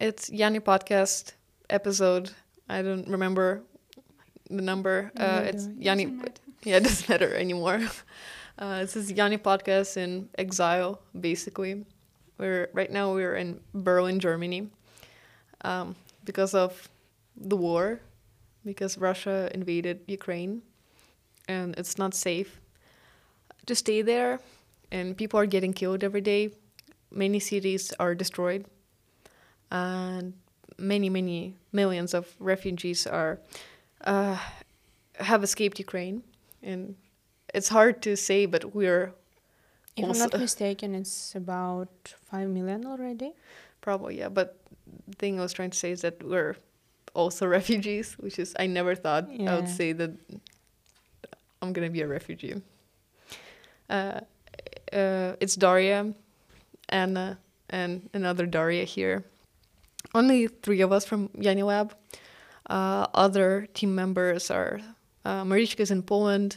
It's Yanni Podcast episode. I don't remember the number. Uh, it's Yanni. Yeah, it doesn't matter anymore. Uh, this is Yanni Podcast in exile, basically. We're right now we're in Berlin, Germany, um, because of the war, because Russia invaded Ukraine, and it's not safe to stay there, and people are getting killed every day. Many cities are destroyed, and many, many millions of refugees are uh, have escaped Ukraine, and it's hard to say, but we're If I'm not mistaken, it's about 5 million already. probably yeah. But the thing I was trying to say is that we're also refugees, which is I never thought I would say that I'm gonna be a refugee. Uh, uh, it's Daria, Anna, and another Daria here. Only three of us from Yanni Lab. Uh, other team members are uh, is in Poland,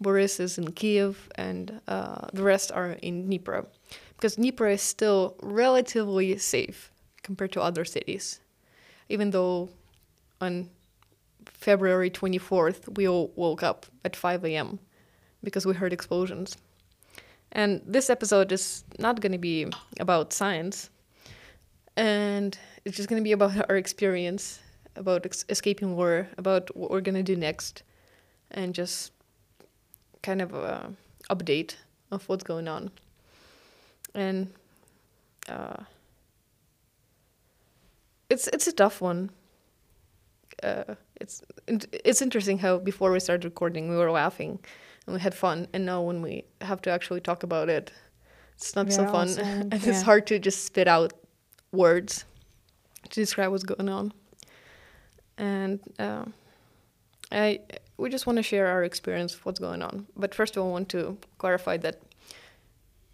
Boris is in Kiev, and uh, the rest are in Dnipro. Because Dnipro is still relatively safe compared to other cities. Even though on February 24th, we all woke up at 5 a.m. because we heard explosions. And this episode is not going to be about science. And it's just going to be about our experience, about ex- escaping war, about what we're going to do next, and just kind of a update of what's going on. And uh, it's it's a tough one. Uh, it's it's interesting how before we started recording we were laughing and we had fun, and now when we have to actually talk about it, it's not so fun, and it's hard to just spit out words to describe what's going on. And uh, I we just want to share our experience of what's going on. But first of all, I want to clarify that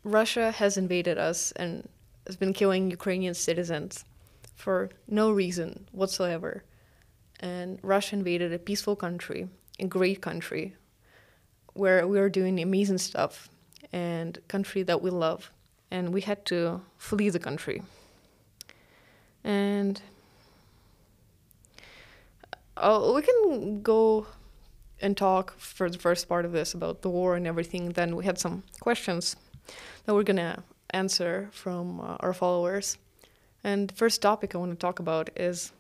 Russia has invaded us and has been killing Ukrainian citizens for no reason whatsoever. And Russia invaded a peaceful country, a great country, where we are doing amazing stuff, and country that we love. And we had to flee the country. And uh, we can go and talk for the first part of this about the war and everything. Then we had some questions that we're gonna answer from uh, our followers. And the first topic I want to talk about is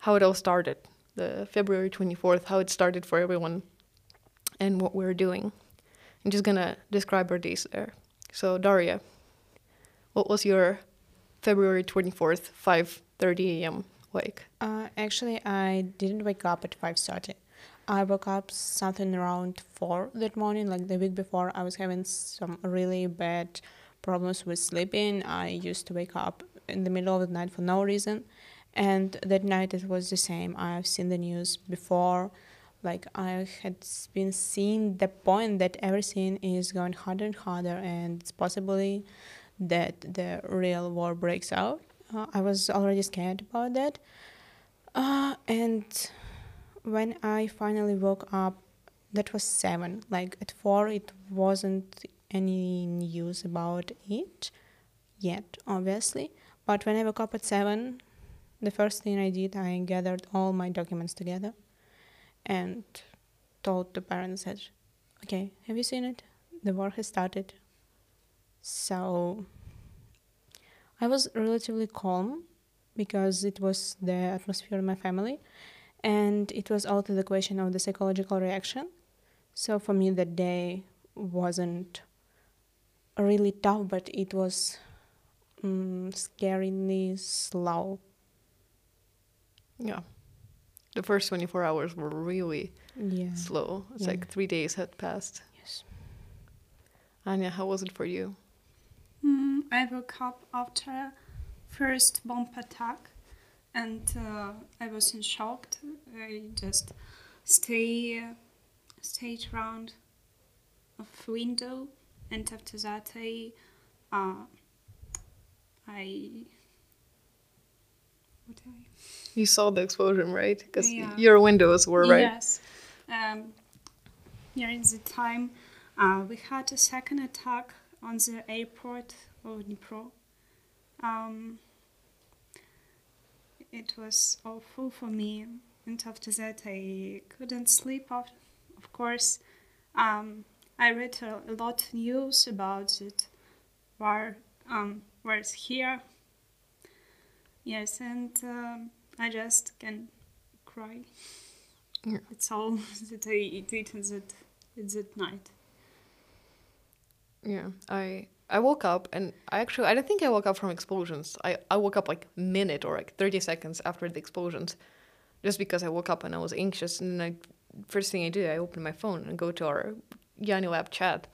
how it all started, the February 24th, how it started for everyone and what we're doing. I'm just gonna describe our days there. So Daria, what was your February 24th, 5:30 a.m. like? Uh, actually, I didn't wake up at 5.30. I woke up something around 4 that morning, like the week before. I was having some really bad problems with sleeping. I used to wake up in the middle of the night for no reason. And that night it was the same. I've seen the news before. Like I had been seeing the point that everything is going harder and harder, and it's possibly that the real war breaks out. Uh, I was already scared about that. Uh, and when I finally woke up, that was seven. Like at four, it wasn't any news about it yet, obviously. But when I woke up at seven, the first thing I did, I gathered all my documents together and told the parents that, okay, have you seen it? The war has started. So I was relatively calm because it was the atmosphere in my family and it was also the question of the psychological reaction. So for me, that day wasn't really tough, but it was mm, scarily slow. Yeah. The first 24 hours were really Yeah. slow. It's Yeah. like three days had passed. Yes. Anya, how was it for you? Mm, I woke up after first bomb attack, and uh, I was in shock. I just stay stayed around of window, and after that I uh, I what I You saw the explosion, right? Because Yeah. your windows were right. Yes. Um, during the time, uh, we had a second attack on the airport of Dnipro. Um, it was awful for me. And after that, I couldn't sleep. Of, of course, um, I read a, lot of news about it. War, um, wars here. Yes, and um, I just can cry. Yeah. It's all that I did in that, in that night. Yeah, I I woke up and I actually I don't think I woke up from explosions. I I woke up like a minute or like thirty seconds after the explosions, just because I woke up and I was anxious. And I first thing I do I open my phone and go to our Yanni Lab chat,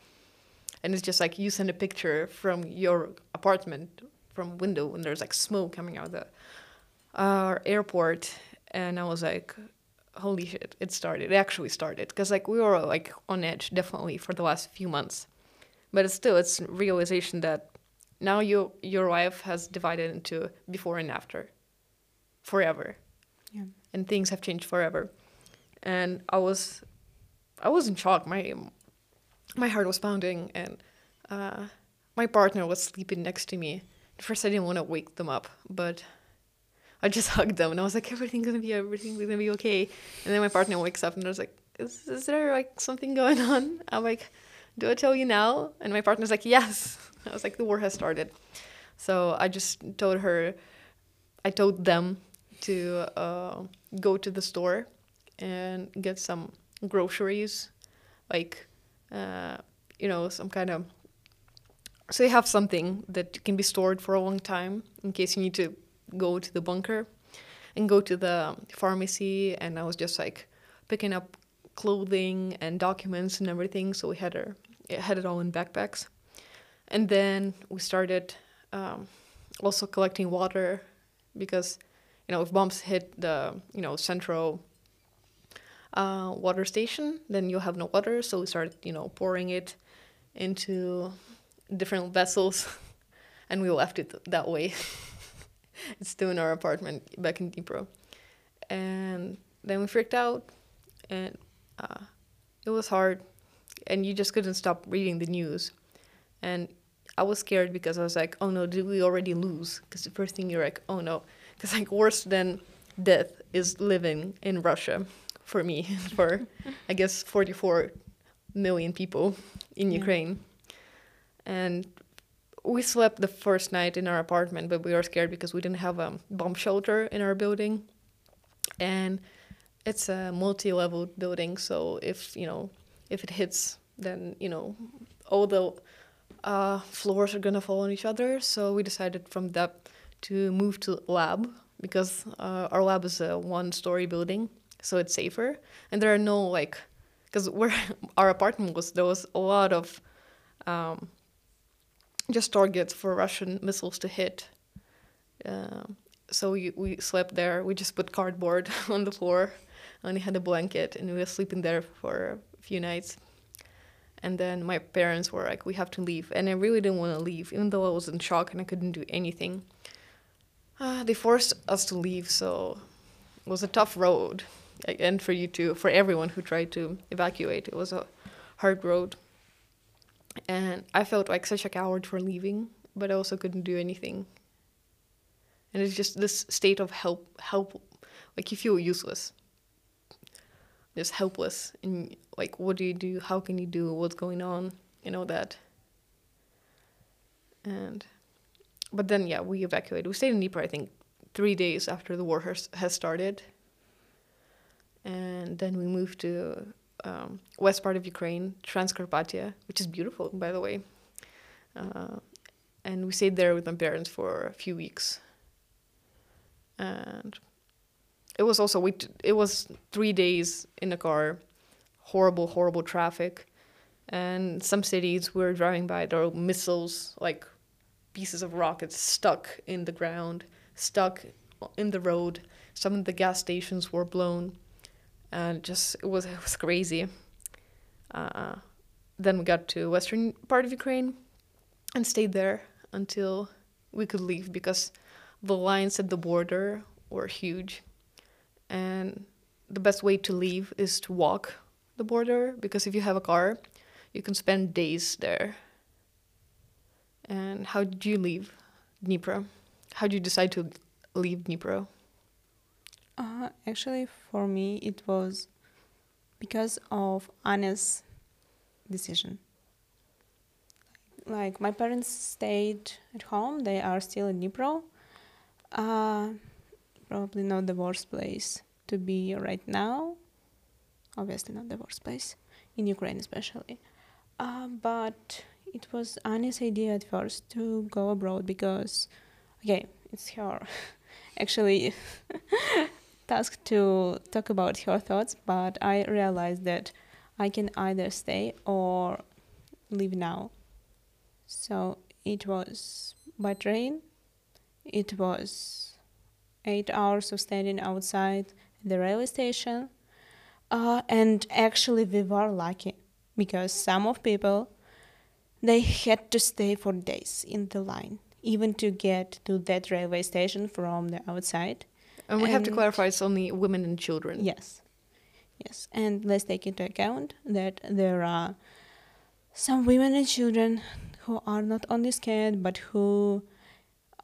and it's just like you send a picture from your apartment from window and there's like smoke coming out of the our airport, and I was like, holy shit, it started. It actually started because like we were like on edge definitely for the last few months but it's still it's realization that now you your life has divided into before and after forever. Yeah. and things have changed forever. And i was i was in shock. My my heart was pounding and uh, my partner was sleeping next to me. At first i didn't want to wake them up but i just hugged them and i was like everything's gonna be everything's gonna be okay. And then my partner wakes up and i was like is, is there like something going on? I'm like do I tell you now? And my partner's like, yes. I was like, the war has started. So I just told her, I told them to uh, go to the store and get some groceries, like, uh, you know, some kind of. So you have something that can be stored for a long time in case you need to go to the bunker and go to the pharmacy. And I was just like picking up clothing and documents and everything. So we had our it had it all in backpacks, and then we started um, also collecting water because you know if bombs hit the you know central uh, water station, then you'll have no water. So we started you know pouring it into different vessels, and we left it that way. it's still in our apartment back in Dnipro, and then we freaked out, and uh, it was hard and you just couldn't stop reading the news. And i was scared because i was like oh no did we already lose? Because the first thing you're like oh no. Because like worse than death is living in russia for me for i guess 44 million people in Yeah. ukraine. And we slept the first night in our apartment but we were scared because we didn't have a bomb shelter in our building. And it's a multi-level building so if you know if it hits then you know all the uh, floors are gonna fall on each other. So we decided from that to move to lab because uh, our lab is a one-story building so it's safer. And there are no like because where our apartment was there was a lot of um, just targets for russian missiles to hit. Um, so we, we slept there. We just put cardboard on the floor only had a blanket and we were sleeping there for few nights. And then my parents were like we have to leave. And i really didn't want to leave even though i was in shock and i couldn't do anything. Uh, they forced us to leave so it was a tough road. And for you too for everyone who tried to evacuate it was a hard road. And i felt like such a coward for leaving but i also couldn't do anything. And it's just this state of help help like you feel useless just helpless and like what do you do? How can you do what's going on? You know that. And but then yeah we evacuated we stayed in Dnipro I think three days after the war has, has started. And then we moved to um, west part of Ukraine Transcarpathia which is beautiful by the way. Uh, and we stayed there with my parents for a few weeks. And it was also we it was three days in a car. Horrible horrible traffic. And some cities we were driving by there were missiles like pieces of rockets stuck in the ground stuck in the road. Some of the gas stations were blown. And just it was it was crazy. Uh, then we got to western part of ukraine and stayed there until we could leave because the lines at the border were huge and the best way to leave is to walk the border because if you have a car you can spend days there and how did you leave dnipro how did you decide to leave dnipro Uh, actually, for me, it was because of Anna's decision. Like my parents stayed at home; they are still in Dnipro. Uh, probably not the worst place to be right now. Obviously, not the worst place in Ukraine, especially. Uh, but it was Anna's idea at first to go abroad because, okay, it's her actually tasked to talk about her thoughts, but I realized that I can either stay or leave now. So it was by train, it was eight hours of standing outside the railway station. Uh, and actually, we were lucky because some of people they had to stay for days in the line, even to get to that railway station from the outside. And we have to clarify it's only women and children. Yes. Yes. And let's take into account that there are some women and children who are not only scared but who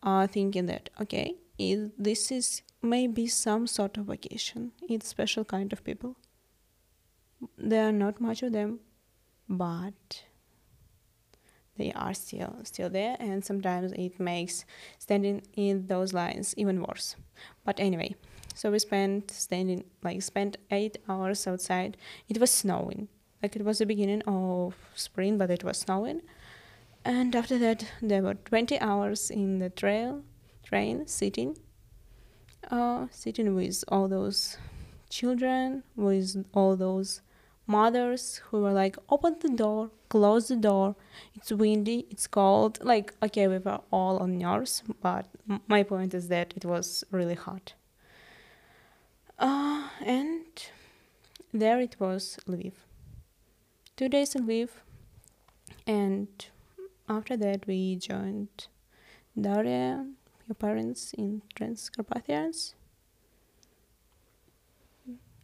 are thinking that, okay, this is maybe some sort of vacation. It's special kind of people. There are not much of them, but they are still still there and sometimes it makes standing in those lines even worse. But anyway, so we spent standing like spent eight hours outside. It was snowing. Like it was the beginning of spring, but it was snowing. And after that, there were twenty hours in the trail train sitting, uh, sitting with all those children, with all those mothers who were like, open the door, close the door. It's windy, it's cold. Like, okay, we were all on nerves, but my point is that it was really hot. Uh, and there it was Lviv. Two days in Lviv, and after that we joined Daria, your parents in Transcarpathians.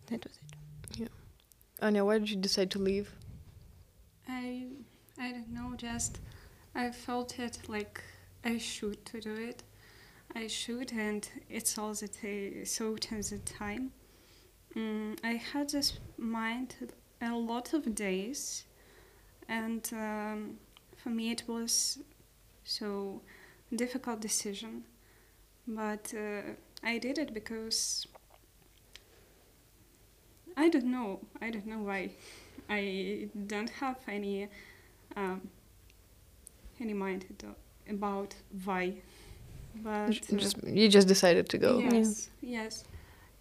That was it. Yeah. Anya, why did you decide to leave? I I don't know, just I felt it like I should to do it. I should, and it's all that I thought at the time. Mm, I had this mind a lot of days, and um, for me it was so difficult decision. But uh, I did it because I don't know. I don't know why. I don't have any um, any mind at- about why, but uh, just you just decided to go. Yeah. yes, yes,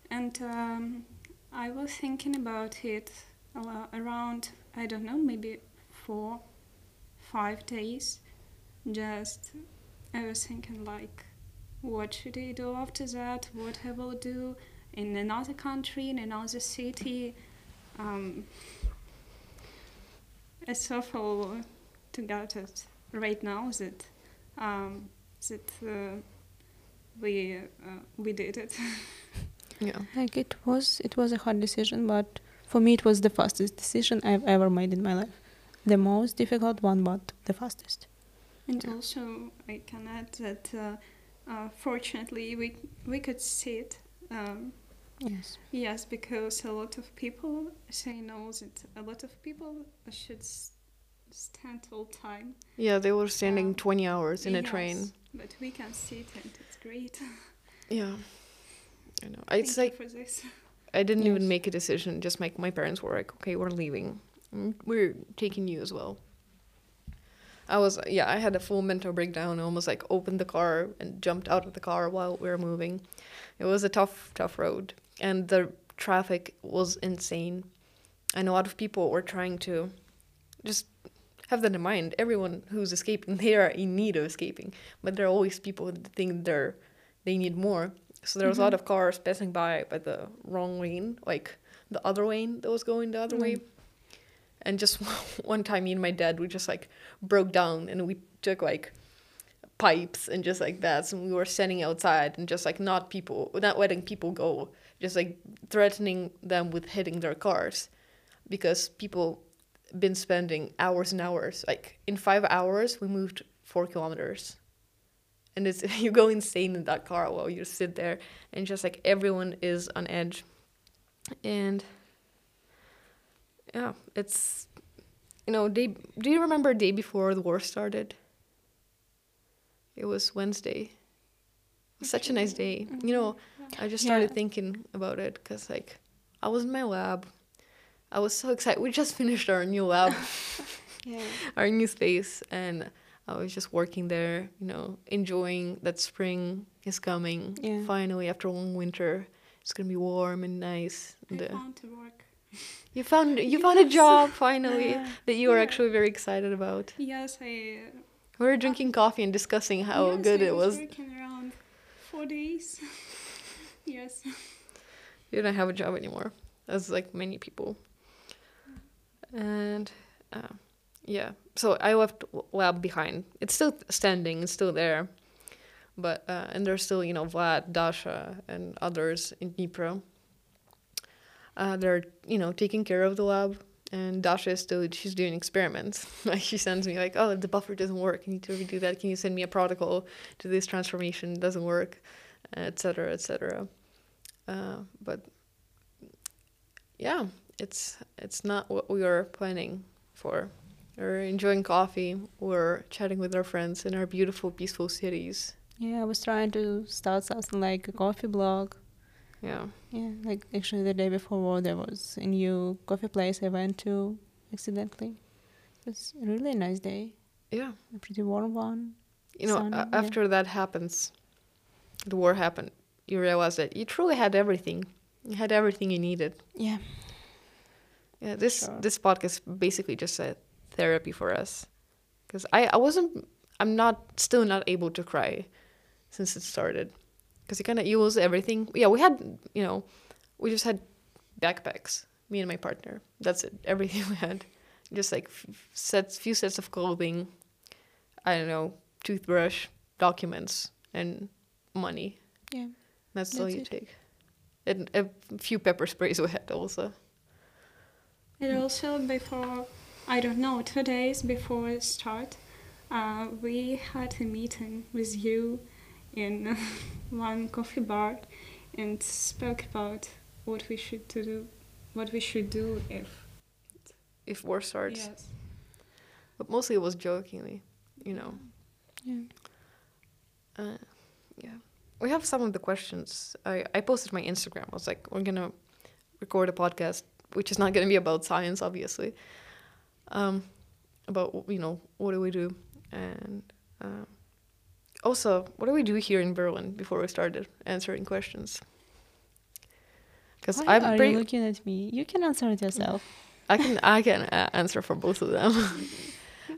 and um, I was thinking about it around I don't know maybe four, five days. Just I was thinking like, what should I do after that? What I will do in another country, in another city. Um, it's so full to get it right now that um, that uh, we uh, we did it. Yeah. Like it was, it was a hard decision, but for me, it was the fastest decision I've ever made in my life. The most difficult one, but the fastest. And also, I can add that uh, uh, fortunately we we could see it. Um, Yes. yes, because a lot of people say no that a lot of people should s- stand all time. Yeah, they were standing Um, 20 hours in a train. but we can sit and it's great. Yeah. I know. Thank It's you like for this. I didn't even make a decision. Just like my parents were like, "Okay, we're leaving. Mm, We're taking you as well." I was yeah. I had a full mental breakdown. I almost like opened the car and jumped out of the car while we were moving. It was a tough, tough road, and the traffic was insane. And a lot of people were trying to just have that in mind. Everyone who's escaping, they are in need of escaping, but there are always people that think they're they need more. So there was a lot mm-hmm. of cars passing by by the wrong lane, like the other lane that was going the other mm-hmm. way. And just one time, me and my dad, we just like broke down and we took like pipes and just like that. And we were standing outside and just like not people, not letting people go, just like threatening them with hitting their cars because people been spending hours and hours. Like in five hours, we moved four kilometers. and it's you go insane in that car while you sit there, and just like everyone is on edge, and yeah, it's you know day. Do you remember day before the war started? It was Wednesday. It was such a nice day. You know, I just started Yeah. thinking about it because like I was in my lab. I was so excited. We just finished our new lab, Yeah. our new space, and I was just working there. You know, enjoying that spring is coming. Yeah. Finally, after a long winter, it's gonna be warm and nice. I And, uh, found to work. You found you found a job finally that you were Yeah. actually very excited about. Yes, I. We were drinking coffee and discussing how yes, good I it was. Working around four days. yes. you don't have a job anymore as like many people and uh, yeah so i left lab behind it's still standing it's still there but uh, and there's still you know vlad dasha and others in dnipro uh, they're you know taking care of the lab and dasha is still she's doing experiments like she sends me like oh the buffer doesn't work i need to redo that can you send me a protocol to this transformation it doesn't work etc etc uh, but yeah, it's it's not what we were planning for. We're enjoying coffee. We're chatting with our friends in our beautiful, peaceful cities. Yeah, I was trying to start something like a coffee blog. Yeah, Yeah, like actually the day before war, there was a new coffee place I went to accidentally. It was a really nice day, yeah. a pretty warm one. You know, Sun, a- yeah. after that happens, the war happened. You realize that you truly had everything. You had everything you needed. Yeah, Yeah, this Sure. this podcast basically just a therapy for us, because I I wasn't I'm not still not able to cry since it started, because you kind of you everything. Yeah, we had you know, we just had backpacks, me and my partner. That's it. Everything we had, just like f- sets, few sets of clothing. I don't know, toothbrush, documents, and money. yeah. That's, all you it. take. And a few pepper sprays we had also. And also before, I don't know, two days before start, uh, we had a meeting with you in one coffee bar and spoke about what we should to do, what we should do if. If war starts. Yes. but mostly it was jokingly, you know. Yeah. Uh, yeah, we have some of the questions. I I posted my Instagram. I was like, we're gonna record a podcast, which is not gonna be about science, obviously. Um, about you know what do we do, and uh, also what do we do here in Berlin before we started answering questions. Because Why I'm are pretty, you looking at me? You can answer it yourself. I can I can uh, answer for both of them.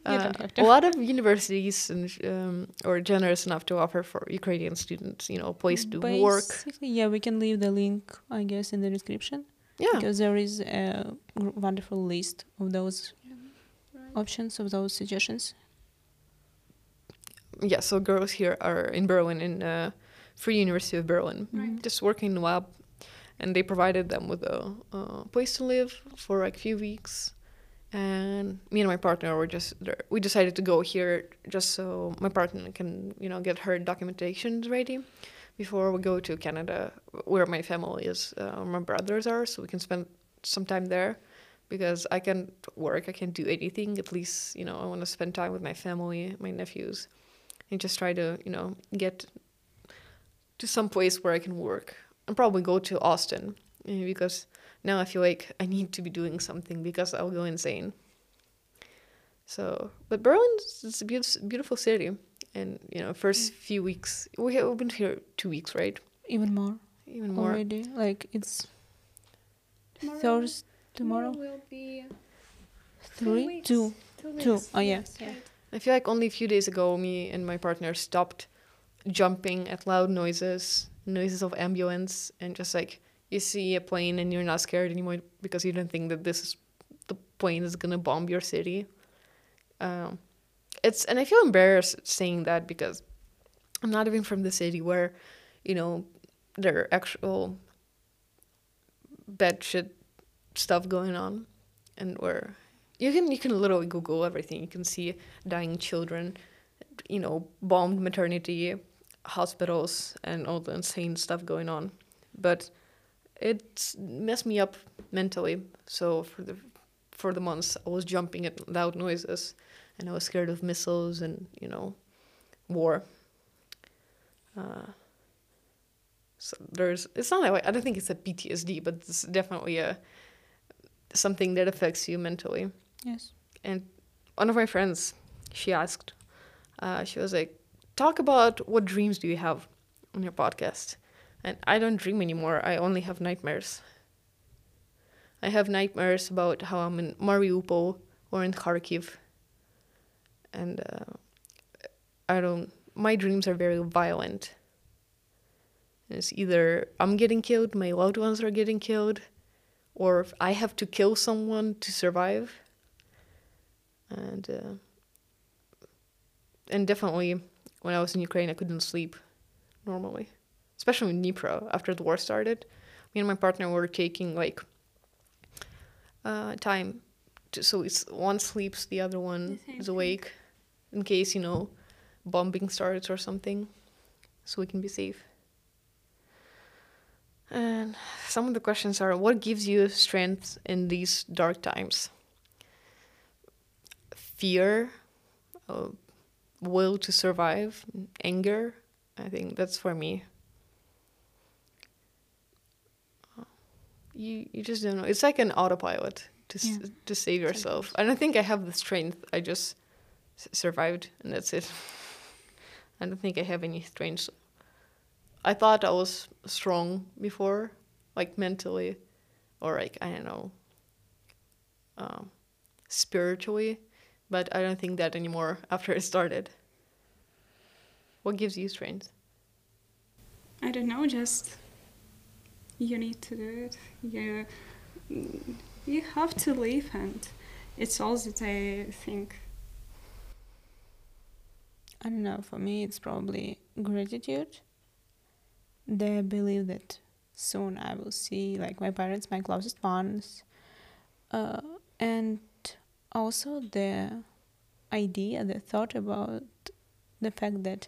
Uh, don't have to. A lot of universities and um, are generous enough to offer for Ukrainian students, you know, a place to work. Basically, yeah, we can leave the link, I guess, in the description Yeah, because there is a wonderful list of those options, of those suggestions. Yeah. So girls here are in Berlin, in uh, Free University of Berlin, Right. just working in the lab, and they provided them with a uh, place to live for like a few weeks. And me and my partner were just there- we decided to go here just so my partner can you know get her documentation ready before we go to Canada, where my family is, uh, my brothers are, so we can spend some time there. Because I can't work, I can't do anything. At least you know I want to spend time with my family, my nephews, and just try to you know get to some place where I can work and probably go to Austin eh, because now I feel like I need to be doing something because I'll go insane. So, but Berlin is a beautiful, beautiful city, and you know, first few weeks we have, been here two weeks, right? Even more Even more. already. Like it's Tomorrow, Thursday, tomorrow, will be three, weeks. two. two Two. Oh, yeah, yeah. I feel like only a few days ago, me and my partner stopped jumping at loud noises, noises of ambulance, and just like you see a plane and you're not scared anymore because you don't think that this is the plane is gonna bomb your city. Um, it's and I feel embarrassed saying that because I'm not even from the city where, you know, there are actual bad shit stuff going on, and where you can you can literally Google everything. You can see dying children, you know, bombed maternity hospitals and all the insane stuff going on. But it messed me up mentally. So for the for the months, I was jumping at loud noises, and I was scared of missiles and you know, war. Uh, so there's it's not like I don't think it's a PTSD, but it's definitely a something that affects you mentally. Yes. And one of my friends, she asked, uh, she was like, "Talk about what dreams do you have on your podcast?" And I don't dream anymore. I only have nightmares. I have nightmares about how I'm in Mariupol or in Kharkiv. And uh, I don't. My dreams are very violent. It's either I'm getting killed, my loved ones are getting killed, or I have to kill someone to survive. And uh, and definitely, when I was in Ukraine, I couldn't sleep normally, especially in Dnipro after the war started. Me and my partner were taking like uh, time, to, so it's one sleeps, the other one The is thing. awake, in case you know bombing starts or something, so we can be safe. And some of the questions are what gives you strength in these dark times? Fear, uh, will to survive, anger. I think that's for me. You you just don't know. It's like an autopilot to s- to save yourself. And I think I have the strength. I just s- survived and that's it. I don't think I have any strength. I thought I was strong before, like mentally, or like I don't know, um, spiritually, but I don't think that anymore after it started. What gives you strength? I don't know, just you need to do it. You you have to live, and it's all that I think. I don't know. For me, it's probably gratitude. The belief that soon I will see like my parents, my closest ones, uh, and also the idea, the thought about the fact that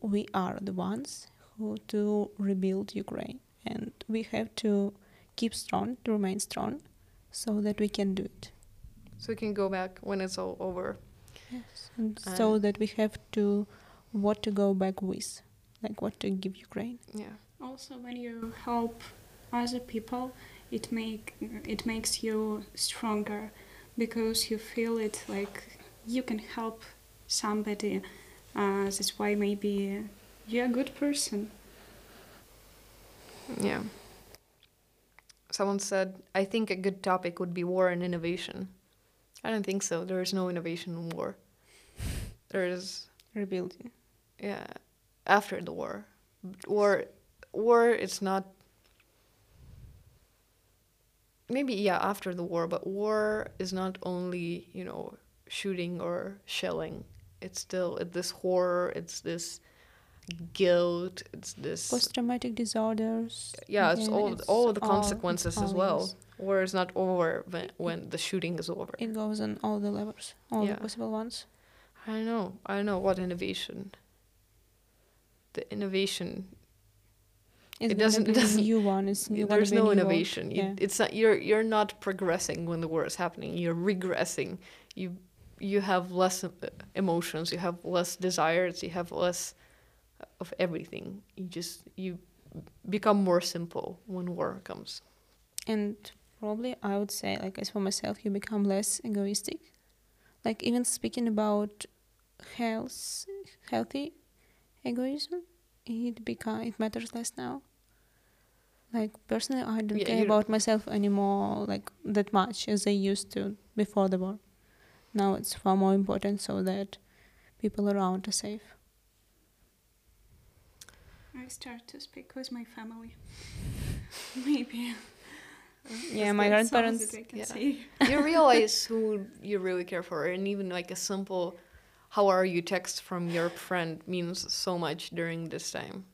we are the ones who to rebuild Ukraine, and we have to keep strong, to remain strong, so that we can do it. So we can go back when it's all over. Yes. And so Uh, that we have to what to go back with, like what to give Ukraine. Yeah. Also, when you help other people, it make it makes you stronger because you feel it like you can help somebody. Uh, that's why maybe you're a good person. Yeah. Someone said, I think a good topic would be war and innovation. I don't think so. There is no innovation in war. There is, Rebuilding. yeah, after the war. War, war, it's not. Maybe, yeah, after the war, but war is not only, you know, shooting or shelling. It's still it's this horror, it's this guilt, it's this. Post traumatic disorders. yeah, it's all it's all the all- consequences it's as well. War is not over when, when the shooting is over. It goes on all the levels, all Yeah. the possible ones. I know, I know what innovation. The innovation, It's It doesn't- it gonna be a doesn't- new one. It's new, there's no innovation. You, Yeah. It's not you're you're not progressing when the war is happening. You're regressing. You you have less uh, emotions. You have less desires. You have less of everything. You just you become more simple when war comes. And probably I would say, like as for myself, you become less egoistic. Like even speaking about health, healthy egoism, it become it matters less now. Like personally, I don't Yeah, care you- about myself anymore like that much as I used to before the war. Now it's far more important so that people around are safe. I start to speak with my family. Maybe. Yeah, my grandparents. that I can yeah. you realize who you really care for, and even like a simple "How are you?" text from your friend means so much during this time.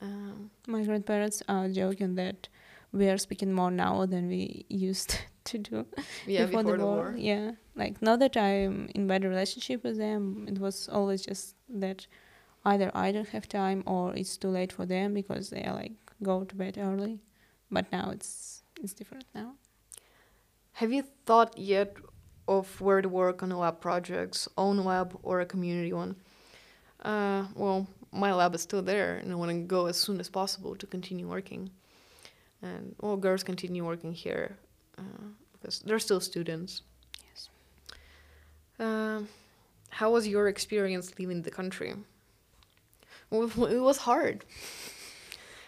Um, My grandparents are joking that we are speaking more now than we used to do Yeah, before, the, war. Yeah, like not that I'm in bad relationship with them. It was always just that either I don't have time or it's too late for them because they are like go to bed early. But now it's it's different now. Have you thought yet of where to work on a lab projects, own lab or a community one? Uh, well, my lab is still there, and I want to go as soon as possible to continue working. And well, girls continue working here uh, because they're still students. Yes. Um, how was your experience leaving the country? Well, it was hard.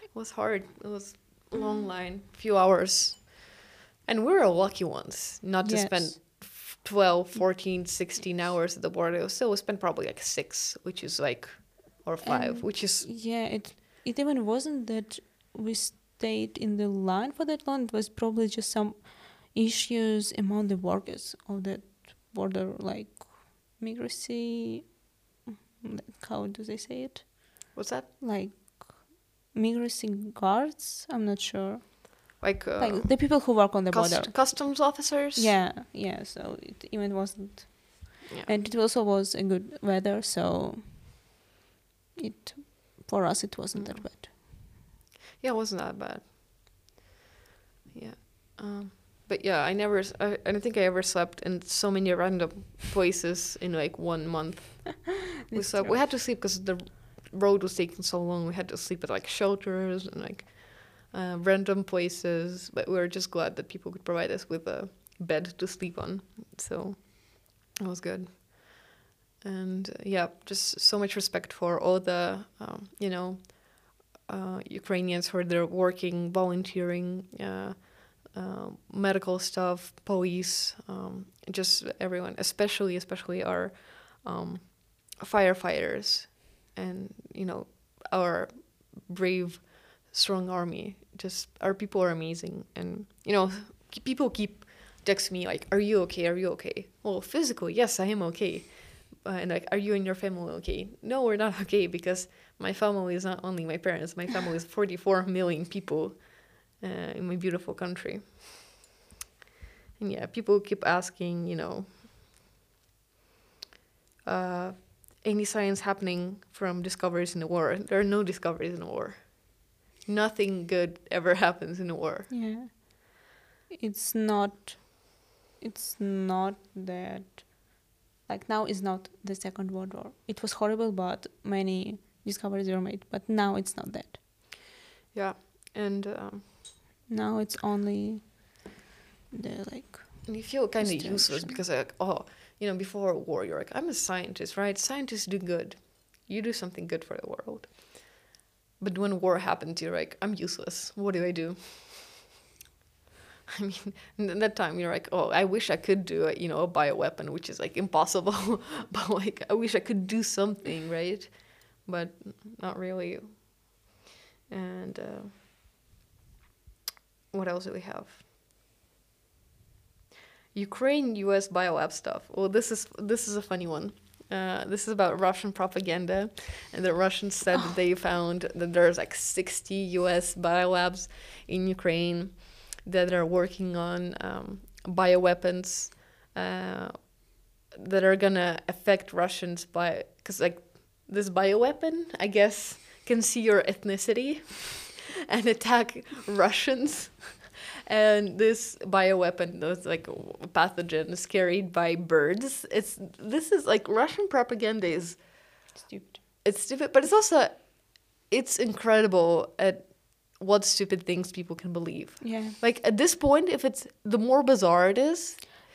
It was hard. It was a long line, few hours. And we were lucky ones not to spend Yes. 12, 14, 16 hours at the border. So we spent probably like six, which is like, or five, And which is, Yeah, it it even wasn't that we stayed in the line for that long. It was probably just some issues among the workers of that border, like migracy. How do they say it? what's that? Like migracy guards. I'm not sure. Like, uh, like the people who work on the cust- border. customs officers? Yeah, yeah. So it even wasn't, Yeah. and it also was a good weather. So it for us it wasn't that Mm. bad. Yeah, it wasn't that bad. Yeah. Um, but yeah, I never, I don't think I ever slept in so many random places in like one month. we slept, true. we had to sleep because the road was taking so long. We had to sleep at like shelters and like uh, random places. But we were just glad that people could provide us with a bed to sleep on. So it was good. And uh, yeah, just so much respect for all the, um, you know, uh, Ukrainians who are there working, volunteering, uh, uh, medical stuff, police, um, just everyone, especially especially our um, firefighters, and you know our brave, strong army. Just our people are amazing, and you know people keep texting me like, "Are you okay? Are you okay?" Well, physically, yes, I am okay. Uh, and like, are you and your family okay? No, we're not okay because my family is not only my parents. My family is 44 million people uh, in my beautiful country. And yeah, people keep asking, you know, uh, any science happening from discoveries in the war? There are no discoveries in the war. Nothing good ever happens in a war. Yeah. It's not it's not that like now is not the second world war. It was horrible but many discoveries were made. But now it's not that. Yeah, and um, Now it's only the like and you feel kind of useless because like, oh, you know, before war, you're like, I'm a scientist, right? Scientists do good. You do something good for the world. But when war happens, you're like, I'm useless. What do I do? I mean, at that time you're like, oh, I wish I could do a, you know, a bioweapon, which is like impossible. but like, I wish I could do something, right? But not really. And uh, what else do we have? Ukraine U.S. biolab stuff. Well, this is this is a funny one. Uh, this is about Russian propaganda, and the Russians said that they found that there's like 60 U.S. biolabs in Ukraine that are working on um, bioweapons uh, that are gonna affect Russians by because like this bioweapon, I guess, can see your ethnicity and attack Russians. And this bioweapon, those like pathogens carried by birds, it's this is like Russian propaganda is stupid. it's stupid, but it's also it's incredible at what stupid things people can believe. Yeah. Like at this point, if it's the more bizarre it is,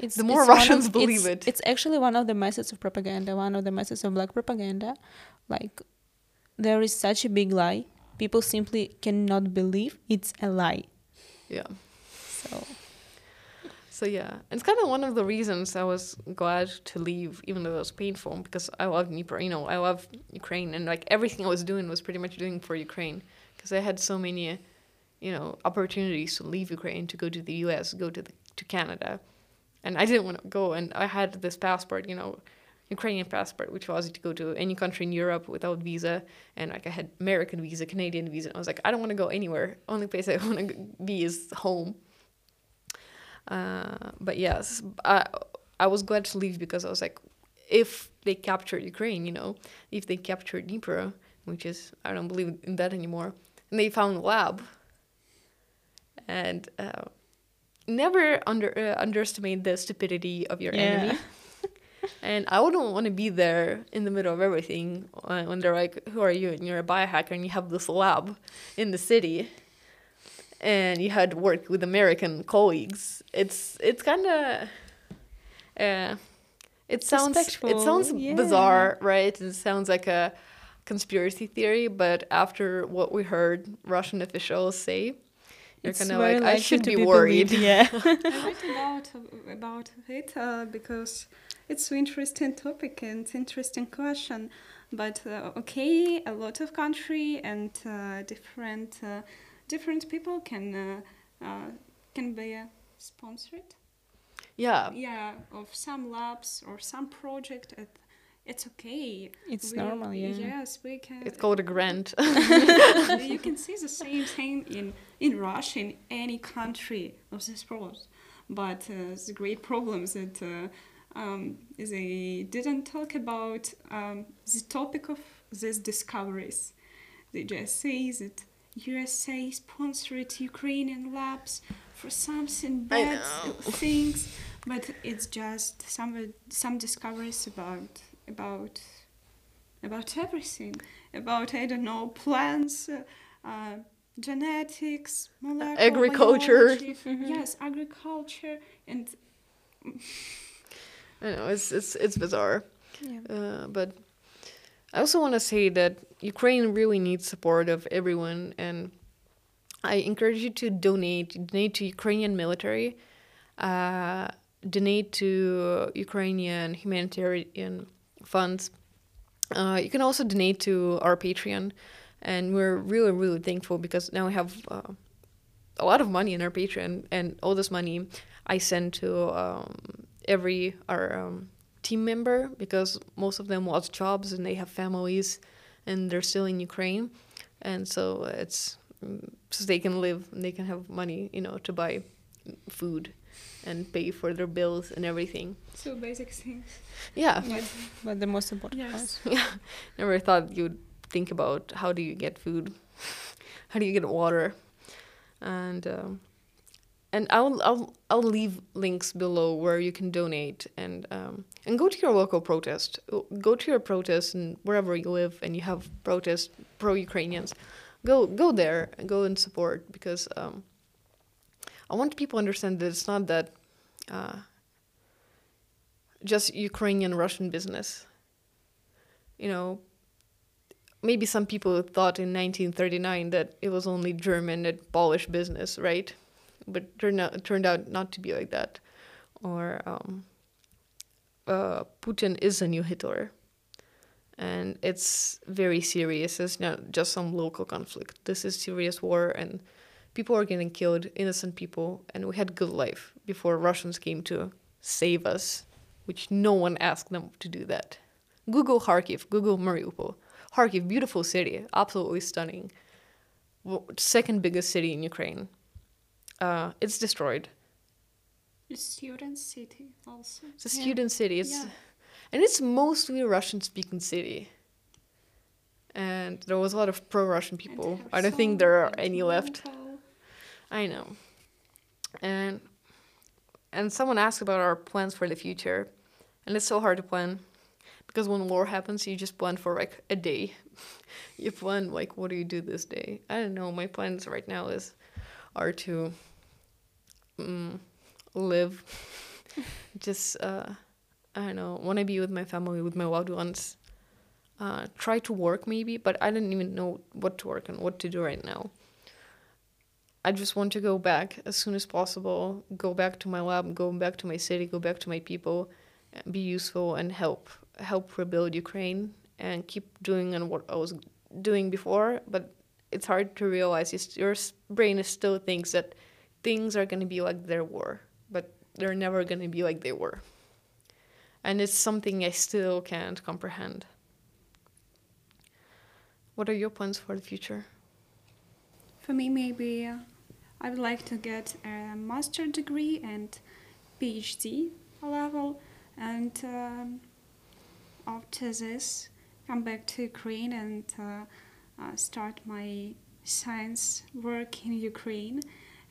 It's The more it's Russians of- believe it's- it. It's actually one of the methods of propaganda, one of the methods of black propaganda. Like there is such a big lie. People simply cannot believe it's a lie. yeah. So So yeah, it's kind of one of the reasons I was glad to leave, even though it was painful, because I love Dnipro. You know, I love Ukraine, and like everything I was doing was pretty much doing for Ukraine, because I had so many, you know, opportunities to leave Ukraine to go to the U.S., go to the, to Canada, and I didn't want to go, and I had this passport. You know, Ukrainian passport, which allows you to go to any country in Europe without visa. And like I had American visa, Canadian visa. I was like, I don't want to go anywhere. Only place I want to be is home. Uh, but yes, I, I was glad to leave because I was like, if they captured Ukraine, you know, if they captured Dnipro, which is, I don't believe in that anymore, and they found a lab. And uh, never under uh, underestimate the stupidity of your Yeah. enemy. and I wouldn't want to be there in the middle of everything uh, when they're like, "Who are you?" and you're a biohacker and you have this lab in the city, and you had to work with American colleagues. It's it's kind of, uh, it sounds it sounds yeah. bizarre, right? It sounds like a conspiracy theory, but after what we heard Russian officials say, you're kind of like, I should be, be worried. believed, Yeah. I read about about it uh, because it's an interesting topic and interesting question. But uh, okay, a lot of country and uh, different uh, different people can uh, uh, can be uh, sponsored. yeah, Yeah, of some labs or some project. It, it's okay. It's We- normal, yeah. Yes, we can. it's called a grant. you can see the same thing in in Russia in any country of this world, but uh, the great problems that uh, um, they didn't talk about um, the topic of these discoveries. They just say that USA sponsored Ukrainian labs for something bad things, but it's just some some discoveries about about about everything about I don't know plants, uh, uh, genetics, molecular Agriculture. biology. Yes, agriculture and I know it's it's it's bizarre. yeah. Uh, but I also want to say that Ukraine really needs support of everyone, and I encourage you to donate. Donate to Ukrainian military. Uh, donate to Ukrainian humanitarian funds. Uh, you can also donate to our Patreon, and we're really really thankful because now we have uh, a lot of money in our Patreon, and all this money I send to um, every our um, team member because most of them lost jobs and they have families and they're still in Ukraine, and so it's mm, so they can live and they can have money, you know, to buy food and pay for their bills and everything. so basic things. Yeah, Yeah. But the most important Yes. part. never thought you'd think about how do you get food, how do you get water, and um, and I'll I'll I'll leave links below where you can donate and um, and go to your local protest. Go to your protest and wherever you live and you have protest pro Ukrainians, go go there and go and support because um, I want people to understand that it's not that uh, just Ukrainian Russian business. You know, maybe some people thought in 1939 that it was only German and Polish business, right? But turned out, turned out not to be like that. Or um, uh, Putin is a new Hitler. And it's very serious. It's not just some local conflict. This is serious war, and people are getting killed, innocent people. And we had good life before Russians came to save us, which no one asked them to do that. Google Kharkiv, Google Mariupol. Kharkiv, beautiful city, absolutely stunning. Second biggest city in Ukraine. Uh, it's destroyed. The student city also. It's a Yeah. student city. It's Yeah. and it's mostly a Russian-speaking city. And there was a lot of pro-Russian people. I don't think there are any left. I know. And and someone asked about our plans for the future, and it's so hard to plan because when war happens, you just plan for like a day. you plan like, what do you do this day? I don't know. My plans right now is are to mm, live. just uh, I don't know. Want to be with my family, with my loved ones. Uh, try to work maybe, but I don't even know what to work and what to do right now. I just want to go back as soon as possible, go back to my lab, go back to my city, go back to my people, be useful and help help rebuild Ukraine and keep doing what I was doing before. But it's hard to realize it's, your brain still thinks that things are going to be like they were, but they're never going to be like they were. and it's something I still can't comprehend. What are your plans for the future? For me, maybe uh, I would like to get a master degree and PhD level, and um, after this, come back to Ukraine and uh, uh, start my science work in Ukraine,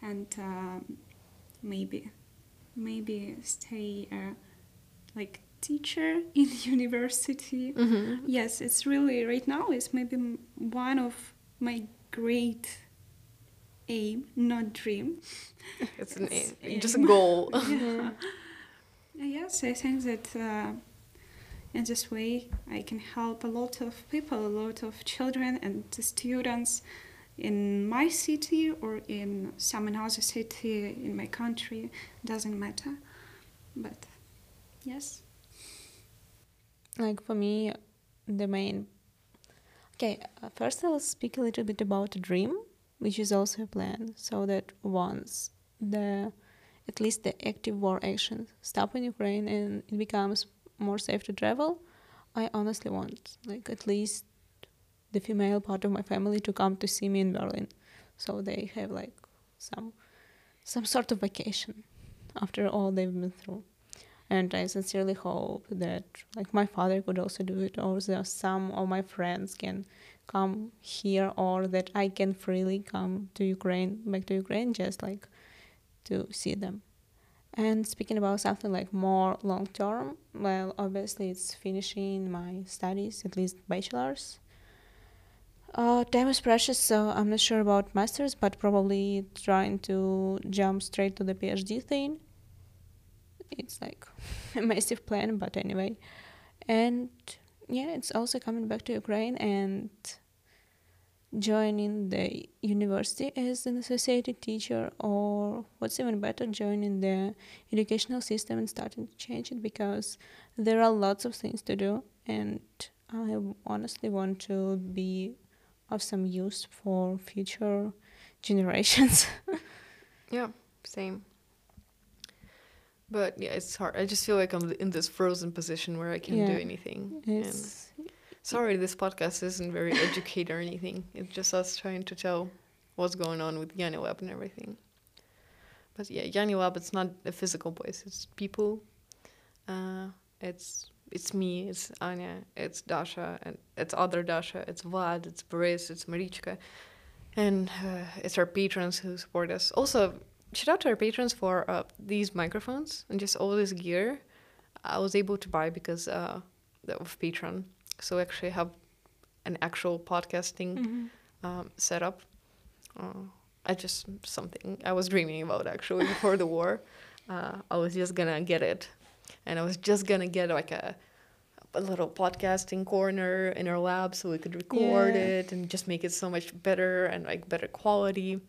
and um, maybe, maybe stay uh, like teacher in university. Mm-hmm. Yes, it's really right now. It's maybe one of my great aim, not dream. It's an It's aim, just a goal. Yeah. yes, I think that uh, in this way I can help a lot of people, a lot of children and the students in my city or in some another city in my country. Doesn't matter, but yes. like for me the main okay uh, first i'll speak a little bit about a dream which is also a plan so that once the at least the active war actions stop in ukraine and it becomes more safe to travel i honestly want like at least the female part of my family to come to see me in berlin so they have like some some sort of vacation after all they've been through. And I sincerely hope that like my father could also do it, or some of my friends can come here, or that I can freely come to Ukraine, back to Ukraine, just like to see them. And speaking about something like more long term, well, obviously it's finishing my studies, at least bachelor's. Uh, time is precious, so I'm not sure about masters, but probably trying to jump straight to the PhD thing it's like a massive plan but anyway and yeah it's also coming back to ukraine and joining the university as an associated teacher or what's even better joining the educational system and starting to change it because there are lots of things to do and i honestly want to be of some use for future generations Yeah, same. But yeah, it's hard. I just feel like I'm in this frozen position where I can't do Yeah. anything. And sorry, this podcast isn't very educated or anything. It's just us trying to tell what's going on with Yanni Lab and everything. But yeah, Yanni Lab, it's not a physical place. It's people. Uh, it's it's me. It's Anya. It's Dasha, and it's other Dasha. It's Vlad. It's Boris. It's Marichka, and uh, it's our patrons who support us. Also, shout out to our patrons for uh, these microphones and just all this gear. I was able to buy because uh, of Patreon. So we actually have an actual podcasting Mhm. um, setup. Uh, I just something I was dreaming about actually before the war. Uh, I was just gonna get it, and I was just gonna get like a a little podcasting corner in our lab so we could record Yeah. it and just make it so much better and like better quality.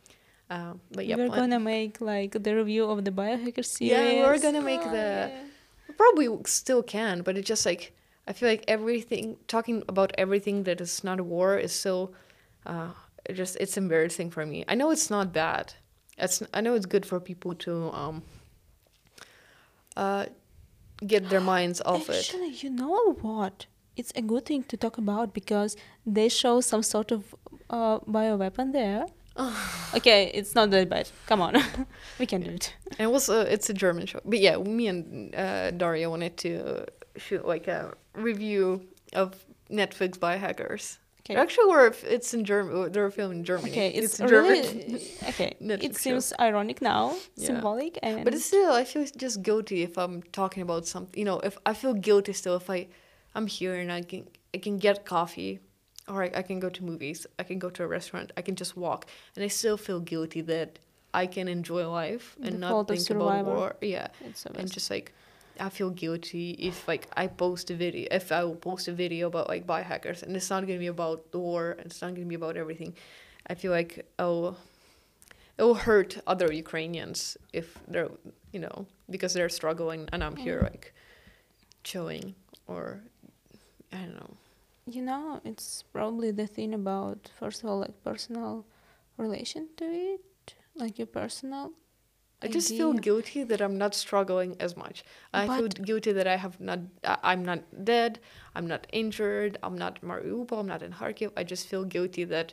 Uh, but yeah, we're gonna make like the review of the biohacker series. Yeah, we're gonna make Oh, the- yeah. probably still can, but it's just like I feel like everything talking about everything that is not a war is so uh it just it's embarrassing for me. I know it's not bad. It's I know it's good for people to um uh get their minds off it. Actually, you know what? It's a good thing to talk about because they show some sort of uh, bioweapon there. okay, it's not that bad. Come on, we can do it. It was a, it's a German show. But yeah, me and uh, Daria wanted to shoot like a review of Netflix biohackers. Okay. Actually, we're, it's in German. They're filmed in Germany. Okay, it's, in really okay. Netflix it show. seems ironic now, Yeah. symbolic, and But it's still, I feel just guilty if I'm talking about something. You know, if I feel guilty still if I, I'm here and I can I can get coffee, or I, I can go to movies, I can go to a restaurant, I can just walk, and I still feel guilty that I can enjoy life and The not think about war. Yeah, it's and just like I feel guilty if like I post a video if I will post a video about like biohackers and it's not gonna be about the war and it's not gonna be about everything. I feel like oh it will hurt other Ukrainians if they're you know because they're struggling and I'm here like chilling or I don't know. You know, it's probably the thing about first of all like personal relation to it, like your personal I just feel guilty that I'm not struggling as much. I feel guilty that I have not. I'm not dead. I'm not injured. I'm not Mariupol. I'm not in Kharkiv. I just feel guilty that.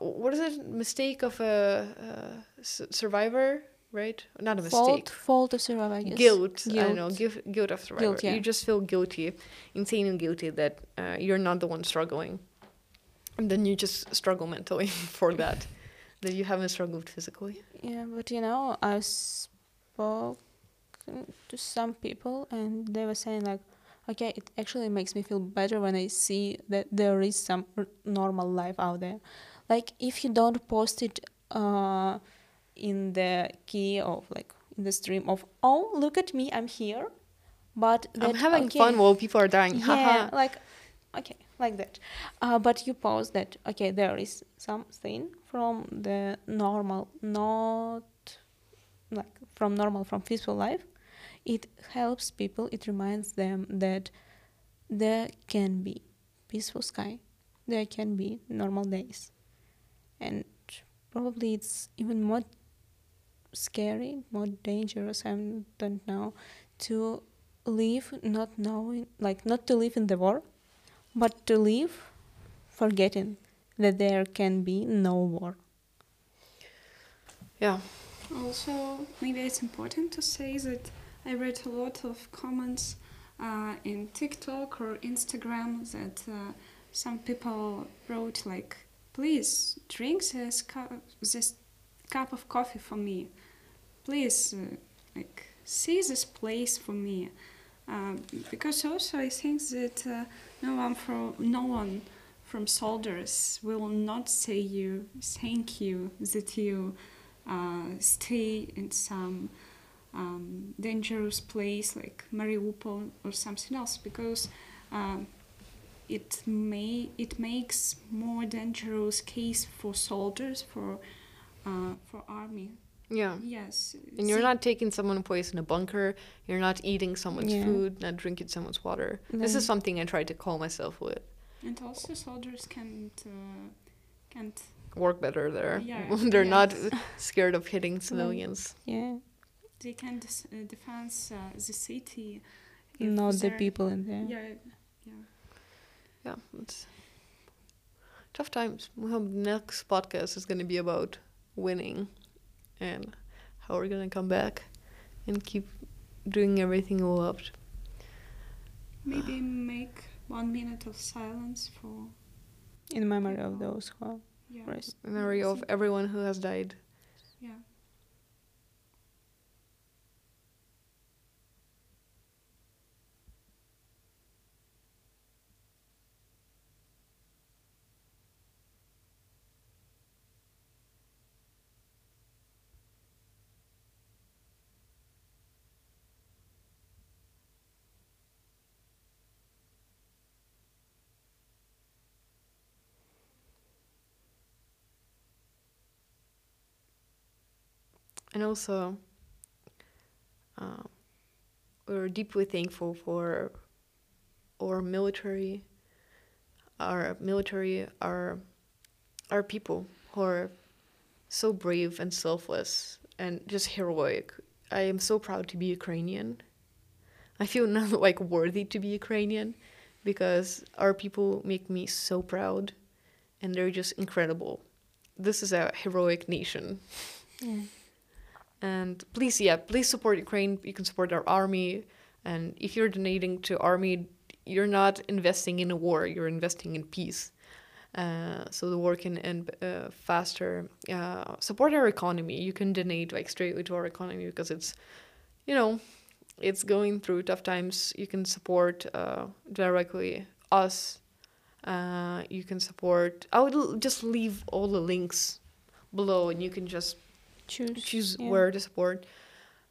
What is it? Mistake of a, s- survivor, right? Not a mistake. Fault, fault of survival, I guess. Guilt. I don't know. Guilt. Guilt, guilt of survivor. Guilt, yeah. You just feel guilty, insane and guilty that uh, you're not the one struggling, and then you just struggle mentally for that, that you haven't struggled physically. Yeah, but you know, I spoke to some people and they were saying like, okay, it actually makes me feel better when I see that there is some r- normal life out there. Like if you don't post it uh, in the key of like in the stream of oh look at me I'm here, but I'm having okay, fun while people are dying. yeah, like okay, like that. Uh, but you post that okay, there is something from the normal, not like from normal, from peaceful life. It helps people. It reminds them that there can be peaceful sky, there can be normal days, and probably it's even more scary, more dangerous. I don't know to live not knowing, like not to live in the war, but to live forgetting that there can be no war. Yeah. Also, maybe it's important to say that I read a lot of comments uh, in TikTok or Instagram that uh, some people wrote like, "Please drink this cup, this cup of coffee for me. Please, uh, like, see this place for me." Um, because also I think that uh, no one from no one from soldiers will not say you thank you that you uh, stay in some um, dangerous place like Mariupol or something else because um, it may it makes more dangerous case for soldiers for uh, for army. Yeah. Yes, And you're the- not taking someone place in a bunker. You're not eating someone's Yeah. food, not drinking someone's water. This is something I try to call myself with. and also soldiers can't uh, can't Work better there. Yeah, They're not scared of hitting civilians. Yeah, they can dis- uh, defend uh, the city. if not the people in there. Yeah, yeah. Yeah, it's tough times. We hope next podcast is going to be about winning and how we're going to come back and keep doing everything we loved. Maybe make one minute of silence for In memory of those who are yeah. rest. In memory of everyone who has died. Yeah. And also, uh, we're deeply thankful for our military, our military, our our people who are so brave and selfless and just heroic. I am so proud to be Ukrainian. I feel not like worthy to be Ukrainian because our people make me so proud and they're just incredible. This is a heroic nation. Yeah. And please, yeah, please support Ukraine. You can support our army. And if you're donating to army, you're not investing in a war. You're investing in peace. Uh, so the war can end uh, faster. Uh, support our economy. You can donate like straightly to our economy because it's, you know, it's going through tough times. You can support uh, directly us. Uh, you can support. I would l- just leave all the links below, and you can just Choose. choose yeah. where to support,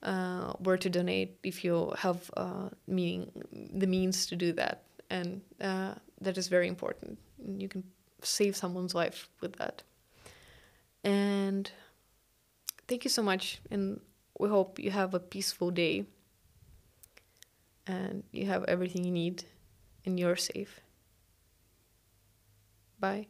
uh, where to donate if you have uh, meaning the means to do that, and uh, that is very important. You can save someone's life with that. And thank you so much, and we hope you have a peaceful day, and you have everything you need, and you're safe. Bye.